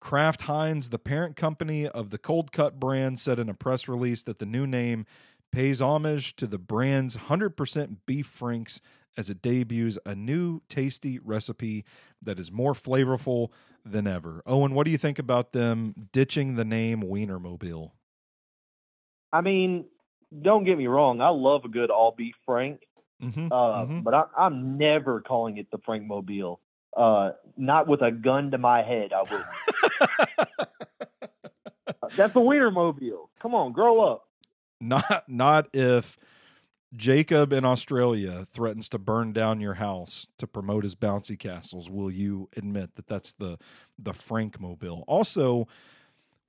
[SPEAKER 7] Kraft Heinz, the parent company of the cold cut brand, said in a press release that the new name pays homage to the brand's 100% beef franks as it debuts a new tasty recipe that is more flavorful than ever. Owen, what do you think about them ditching the name Wienermobile?
[SPEAKER 8] I mean, don't get me wrong. I love a good all beef Frank,
[SPEAKER 7] Mm-hmm,
[SPEAKER 8] uh, but I, I'm never calling it the Frank Mobile. Uh, not with a gun to my head, I wouldn't. That's a Wiener Mobile. Come on, grow up.
[SPEAKER 7] not not if Jacob in Australia threatens to burn down your house to promote his bouncy castles, will you admit that that's the the Frank Mobile? Also,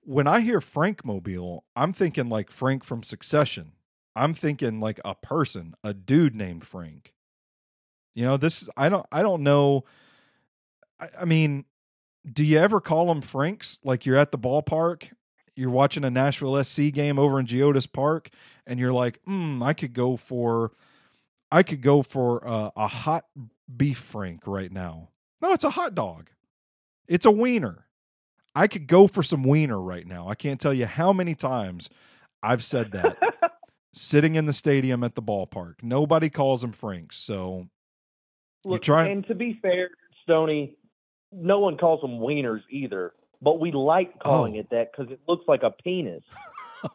[SPEAKER 7] when I hear Frank Mobile, I'm thinking like Frank from Succession. I'm thinking like a person, a dude named Frank. You know, this I don't I don't know. I, I mean, do you ever call them Franks? Like you're at the ballpark, you're watching a Nashville SC game over in Geodis Park, and you're like, hmm, I could go for, I could go for uh, a hot beef Frank right now. No, it's a hot dog. It's a wiener. I could go for some wiener right now. I can't tell you how many times I've said that sitting in the stadium at the ballpark. Nobody calls them Franks. So
[SPEAKER 8] Look,
[SPEAKER 7] trying-
[SPEAKER 8] and to be fair, Stoney, no one calls them wieners either. But we like calling
[SPEAKER 7] Oh.
[SPEAKER 8] it that because it looks like a penis.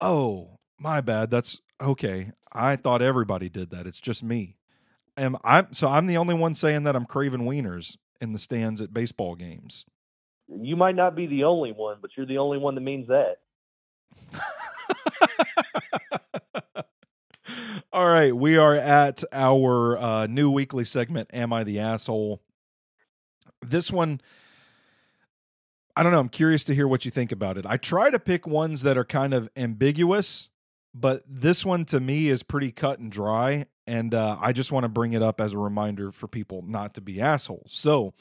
[SPEAKER 7] Oh, my bad. That's okay. I thought everybody did that. It's just me. Am I so I'm the only one saying that I'm craving wieners in the stands at baseball games.
[SPEAKER 8] You might not be the only one, but you're the only one that means that.
[SPEAKER 7] All right, we are at our uh, new weekly segment. Am I the asshole? This one, I don't know. I'm curious to hear what you think about it. I try to pick ones that are kind of ambiguous, but this one to me is pretty cut and dry. And uh, I just want to bring it up as a reminder for people not to be assholes. So,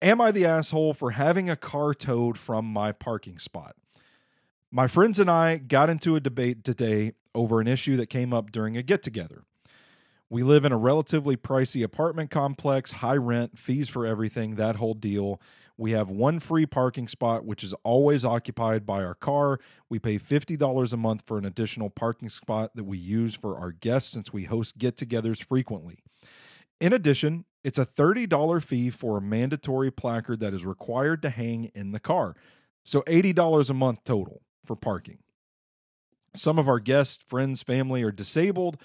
[SPEAKER 7] am I the asshole for having a car towed from my parking spot? My friends and I got into a debate today over an issue that came up during a get together. We live in a relatively pricey apartment complex, high rent, fees for everything, that whole deal. We have one free parking spot, which is always occupied by our car. We pay $50 a month for an additional parking spot that we use for our guests since we host get togethers frequently. In addition, it's a $30 fee for a mandatory placard that is required to hang in the car. So $80 a month total for parking. Some of our guests, friends, family are disabled,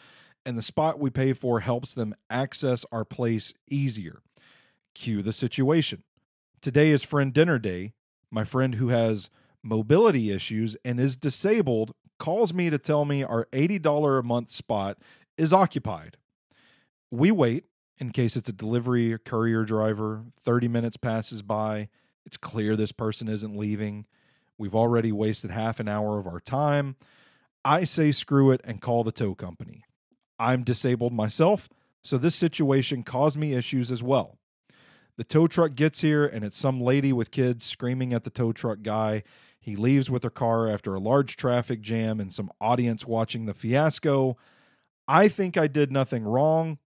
[SPEAKER 7] and the spot we pay for helps them access our place easier. Cue the situation. Today is friend dinner day. My friend who has mobility issues and is disabled calls me to tell me our $80 a month spot is occupied. We wait in case it's a delivery or courier driver. 30 minutes passes by. It's clear this person isn't leaving. We've already wasted half an hour of our time. I say screw it and call the tow company. I'm disabled myself, so this situation caused me issues as well. The tow truck gets here and it's some lady with kids screaming at the tow truck guy. He leaves with her car after a large traffic jam and some audience watching the fiasco. I think I did nothing wrong.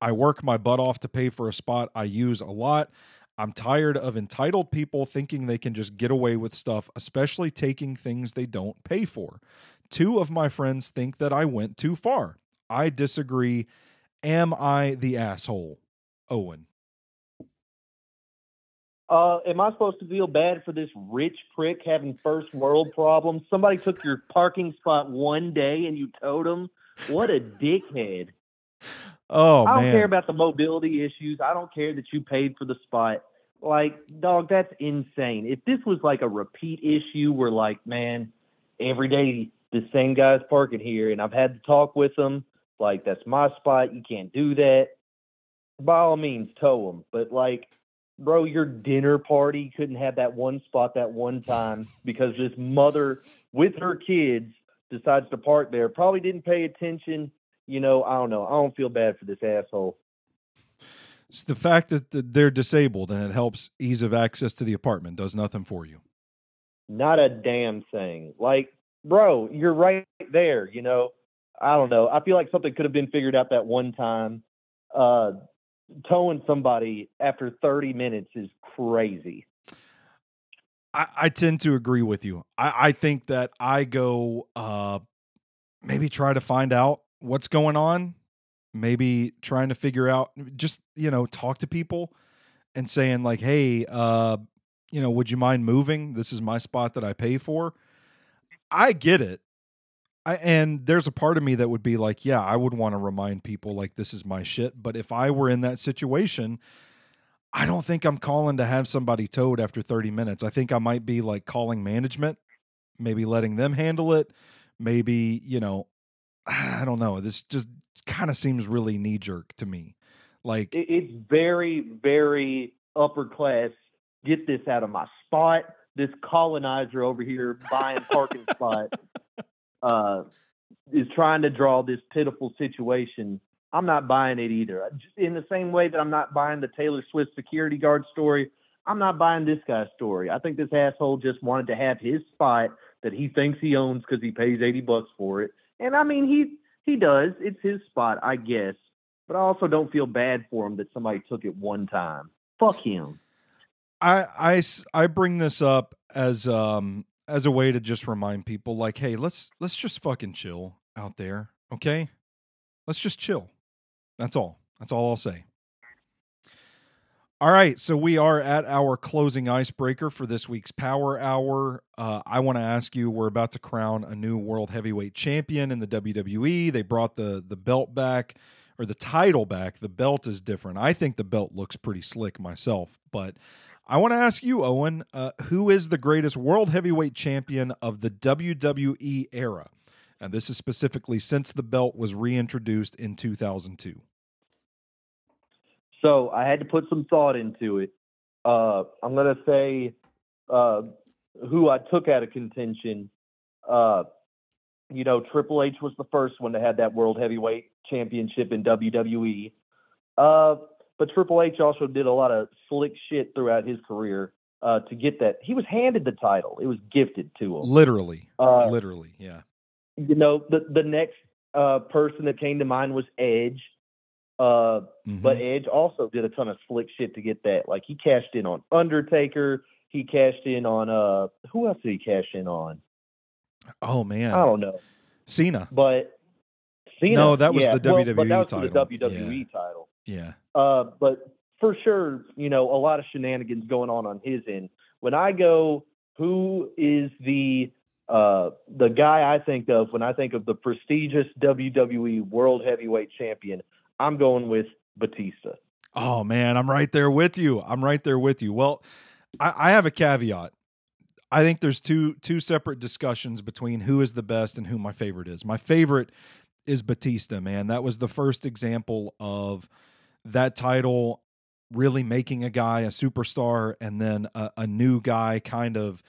[SPEAKER 7] I work my butt off to pay for a spot I use a lot. I'm tired of entitled people thinking they can just get away with stuff, especially taking things they don't pay for. Two of my friends think that I went too far. I disagree. Am I the asshole? Owen.
[SPEAKER 8] Uh, am I supposed to feel bad for this rich prick having first world problems? Somebody took your parking spot one day and you towed them. What a dickhead!
[SPEAKER 7] Oh
[SPEAKER 8] I don't
[SPEAKER 7] man.
[SPEAKER 8] care about the mobility issues. I don't care that you paid for the spot. Like, dog, that's insane. If this was like a repeat issue where, like, man, every day the same guy's parking here and I've had to talk with them, like, that's my spot. You can't do that. By all means, tow them. But, like, bro, your dinner party couldn't have that one spot that one time because this mother with her kids decides to park there. Probably didn't pay attention. You know, I don't know. I don't feel bad for this asshole.
[SPEAKER 7] It's the fact that they're disabled and it helps ease of access to the apartment does nothing for you.
[SPEAKER 8] Not a damn thing. Like, bro, you're right there. You know, I don't know. I feel like something could have been figured out that one time. Uh, towing somebody after 30 minutes is crazy.
[SPEAKER 7] I, I tend to agree with you. I, I think that I go uh maybe try to find out what's going on, maybe trying to figure out just, you know, talk to people and saying like, "Hey, uh, you know, would you mind moving? This is my spot that I pay for." I get it. I and there's a part of me that would be like, "Yeah, I would want to remind people like this is my shit." But if I were in that situation, I don't think I'm calling to have somebody towed after 30 minutes. I think I might be like calling management, maybe letting them handle it, maybe, you know, I don't know. This just kind of seems really knee jerk to me. Like
[SPEAKER 8] it's very, very upper class. Get this out of my spot. This colonizer over here buying parking spot uh, is trying to draw this pitiful situation. I'm not buying it either. In the same way that I'm not buying the Taylor Swift security guard story, I'm not buying this guy's story. I think this asshole just wanted to have his spot that he thinks he owns because he pays 80 bucks for it. And I mean, he he does. It's his spot, I guess. But I also don't feel bad for him that somebody took it one time. Fuck him.
[SPEAKER 7] I I I bring this up as um as a way to just remind people like, hey, let's let's just fucking chill out there, okay? Let's just chill. That's all. That's all I'll say. All right, so we are at our closing icebreaker for this week's Power Hour. Uh, I want to ask you: We're about to crown a new world heavyweight champion in the WWE. They brought the the belt back or the title back. The belt is different. I think the belt looks pretty slick myself, but I want to ask you, Owen, uh, who is the greatest world heavyweight champion of the WWE era? And this is specifically since the belt was reintroduced in 2002.
[SPEAKER 8] So I had to put some thought into it. Uh, I'm going to say uh, who I took out of contention. Uh, you know, Triple H was the first one to have that World Heavyweight Championship in WWE. But Triple H also did a lot of slick shit throughout his career uh, to get that. He was handed the title; it was gifted to him.
[SPEAKER 7] Literally,
[SPEAKER 8] Uh,
[SPEAKER 7] literally, yeah.
[SPEAKER 8] you know, the the next uh, person that came to mind was Edge. Uh,
[SPEAKER 7] Mhm.
[SPEAKER 8] But Edge also did a ton of slick shit to get that. Like he cashed in on Undertaker. He cashed in on uh who else did he cash in on?
[SPEAKER 7] oh man,
[SPEAKER 8] I don't know.
[SPEAKER 7] Cena.
[SPEAKER 8] But Cena,
[SPEAKER 7] No, that was
[SPEAKER 8] yeah,
[SPEAKER 7] the
[SPEAKER 8] well,
[SPEAKER 7] WWE
[SPEAKER 8] that was
[SPEAKER 7] title.
[SPEAKER 8] The WWE title.
[SPEAKER 7] Yeah,
[SPEAKER 8] Uh, but for sure, you know, a lot of shenanigans going on on his end. When I go, who is the uh, the guy I think of when I think of the prestigious WWE World Heavyweight Champion? I'm going with Batista.
[SPEAKER 7] Oh man, I'm right there with you. I'm right there with you. Well, I, I have a caveat. I think there's two two separate discussions between who is the best and who my favorite is. My favorite is Batista, man. That was the first example of that title really making a guy a superstar and then a, a new guy kind of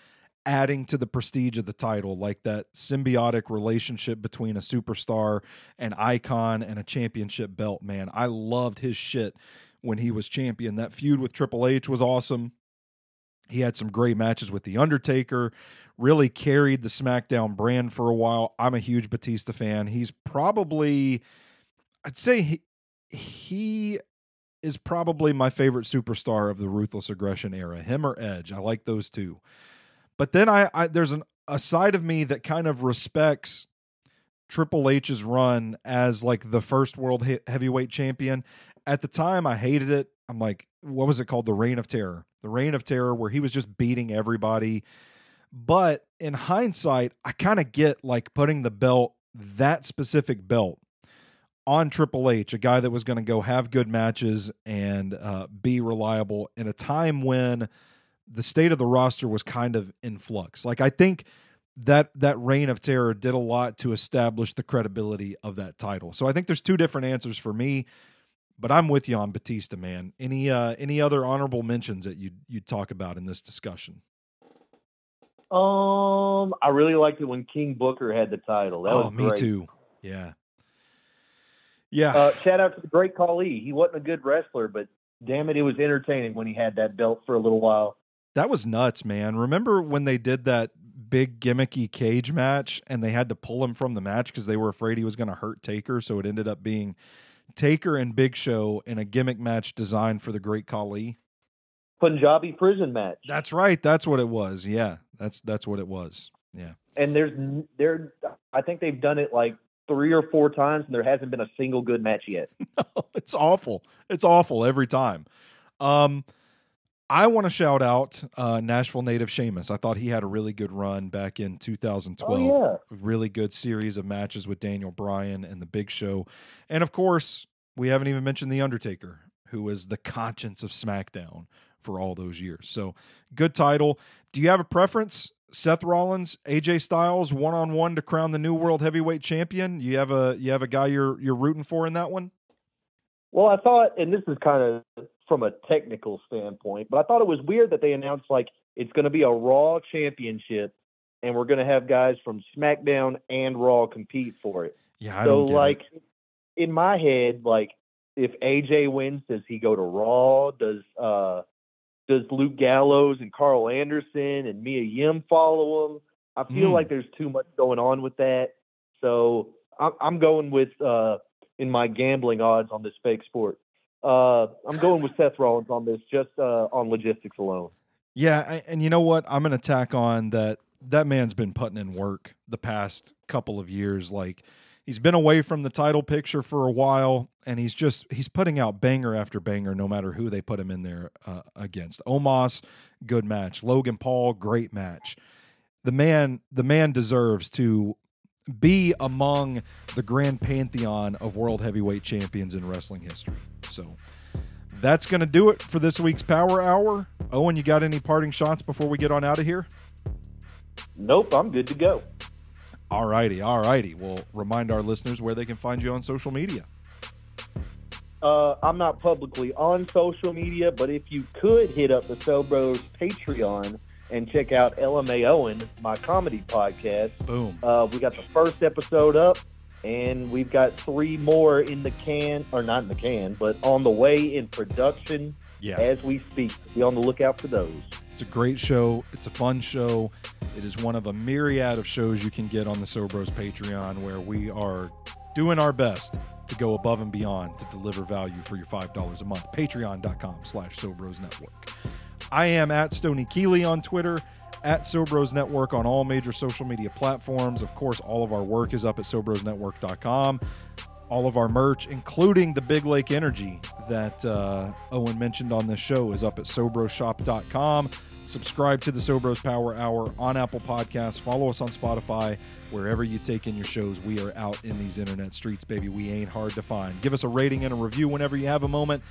[SPEAKER 7] adding to the prestige of the title, like that symbiotic relationship between a superstar, an icon, and a championship belt. Man, I loved his shit when he was champion. That feud with Triple H was awesome. He had some great matches with The Undertaker, really carried the SmackDown brand for a while. I'm a huge Batista fan. He's probably, I'd say he, he is probably my favorite superstar of the Ruthless Aggression era, him or Edge. I like those two. But then I, I there's an, a side of me that kind of respects Triple H's run as like the first world he- heavyweight champion. At the time, I hated it. I'm like, what was it called? The Reign of Terror. The Reign of Terror, where he was just beating everybody. But in hindsight, I kind of get like putting the belt, that specific belt, on Triple H, a guy that was going to go have good matches and uh, be reliable in a time when the state of the roster was kind of in flux. Like I think that that reign of terror did a lot to establish the credibility of that title. So I think there's two different answers for me, but I'm with you on Batista, man. Any uh any other honorable mentions that you you'd talk about in this discussion?
[SPEAKER 8] Um, I really liked it when King Booker had the title. That
[SPEAKER 7] oh, me
[SPEAKER 8] great.
[SPEAKER 7] too. Yeah. Yeah.
[SPEAKER 8] Uh, shout out to the great Khali. He wasn't a good wrestler, but damn it, it was entertaining when he had that belt for a little while.
[SPEAKER 7] That was nuts, man. Remember when they did that big gimmicky cage match and they had to pull him from the match because they were afraid he was going to hurt Taker? So it ended up being Taker and Big Show in a gimmick match designed for the Great Khali.
[SPEAKER 8] Punjabi prison match.
[SPEAKER 7] That's right. That's what it was. Yeah, that's that's what it was. Yeah.
[SPEAKER 8] And there's there, I think they've done it like three or four times, and there hasn't been a single good match yet.
[SPEAKER 7] it's awful. It's awful every time. Um, I want to shout out uh, Nashville native Sheamus. I thought he had a really good run back in 2012.
[SPEAKER 8] Oh, yeah.
[SPEAKER 7] A really good series of matches with Daniel Bryan and the Big Show, and of course, we haven't even mentioned the Undertaker, who was the conscience of SmackDown for all those years. So, good title. Do you have a preference Seth Rollins, AJ Styles, one on one to crown the new world heavyweight champion. You have a you have a guy you're you're rooting for in that one.
[SPEAKER 8] Well, I thought, and this is kind of from a technical standpoint, but I thought it was weird that they announced like it's going to be a Raw championship, and we're going to have guys from SmackDown and Raw compete for it.
[SPEAKER 7] Yeah, I
[SPEAKER 8] so like
[SPEAKER 7] it.
[SPEAKER 8] in my head, like if AJ wins, does he go to Raw? Does uh does Luke Gallows and Karl Anderson and Mia Yim follow him? I feel
[SPEAKER 7] Mm.
[SPEAKER 8] like there's too much going on with that. So I'm, I'm going with uh in my gambling odds on this fake sport. Uh, I'm going with Seth Rollins on this, just uh, on logistics alone.
[SPEAKER 7] Yeah, and you know what? I'm going to tack on that that man's been putting in work the past couple of years. Like he's been away from the title picture for a while, and he's just he's putting out banger after banger, no matter who they put him in there uh, against. Omos, good match. Logan Paul, great match. The man, the man deserves to be among the grand pantheon of world heavyweight champions in wrestling history. So that's going to do it for this week's Power Hour. Owen, you got any parting shots before we get on out of here?
[SPEAKER 8] Nope, I'm good to go.
[SPEAKER 7] All righty, all righty. We'll remind our listeners where they can find you on social media.
[SPEAKER 8] Uh, I'm not publicly on social media, but if you could hit up the SoBros Patreon and check out LMA Owen, my comedy podcast.
[SPEAKER 7] Boom.
[SPEAKER 8] Uh, we got the first episode up, and we've got three more in the can, or not in the can, but on the way in production
[SPEAKER 7] Yeah.
[SPEAKER 8] as we speak. Be on the lookout for those.
[SPEAKER 7] It's a great show. It's a fun show. It is one of a myriad of shows you can get on the SoBros Patreon where we are doing our best to go above and beyond to deliver value for your $5 a month. Patreon.com slash SoBros Network. I am at Stoney Keeley on Twitter, at SoBros Network on all major social media platforms. Of course, all of our work is up at SobrosNetwork.com. All of our merch, including the Big Lake Energy that uh, Owen mentioned on this show, is up at SobrosShop.com. Subscribe to the SoBros Power Hour on Apple Podcasts. Follow us on Spotify. Wherever you take in your shows, we are out in these internet streets, baby. We ain't hard to find. Give us a rating and a review whenever you have a moment.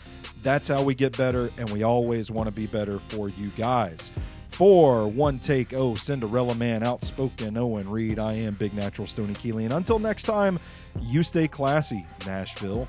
[SPEAKER 7] That's how we get better, and we always want to be better for you guys. For One Take O, Cinderella Man, Outspoken Owen Reed, I am Big Natural Stoney Keeley. And until next time, you stay classy, Nashville.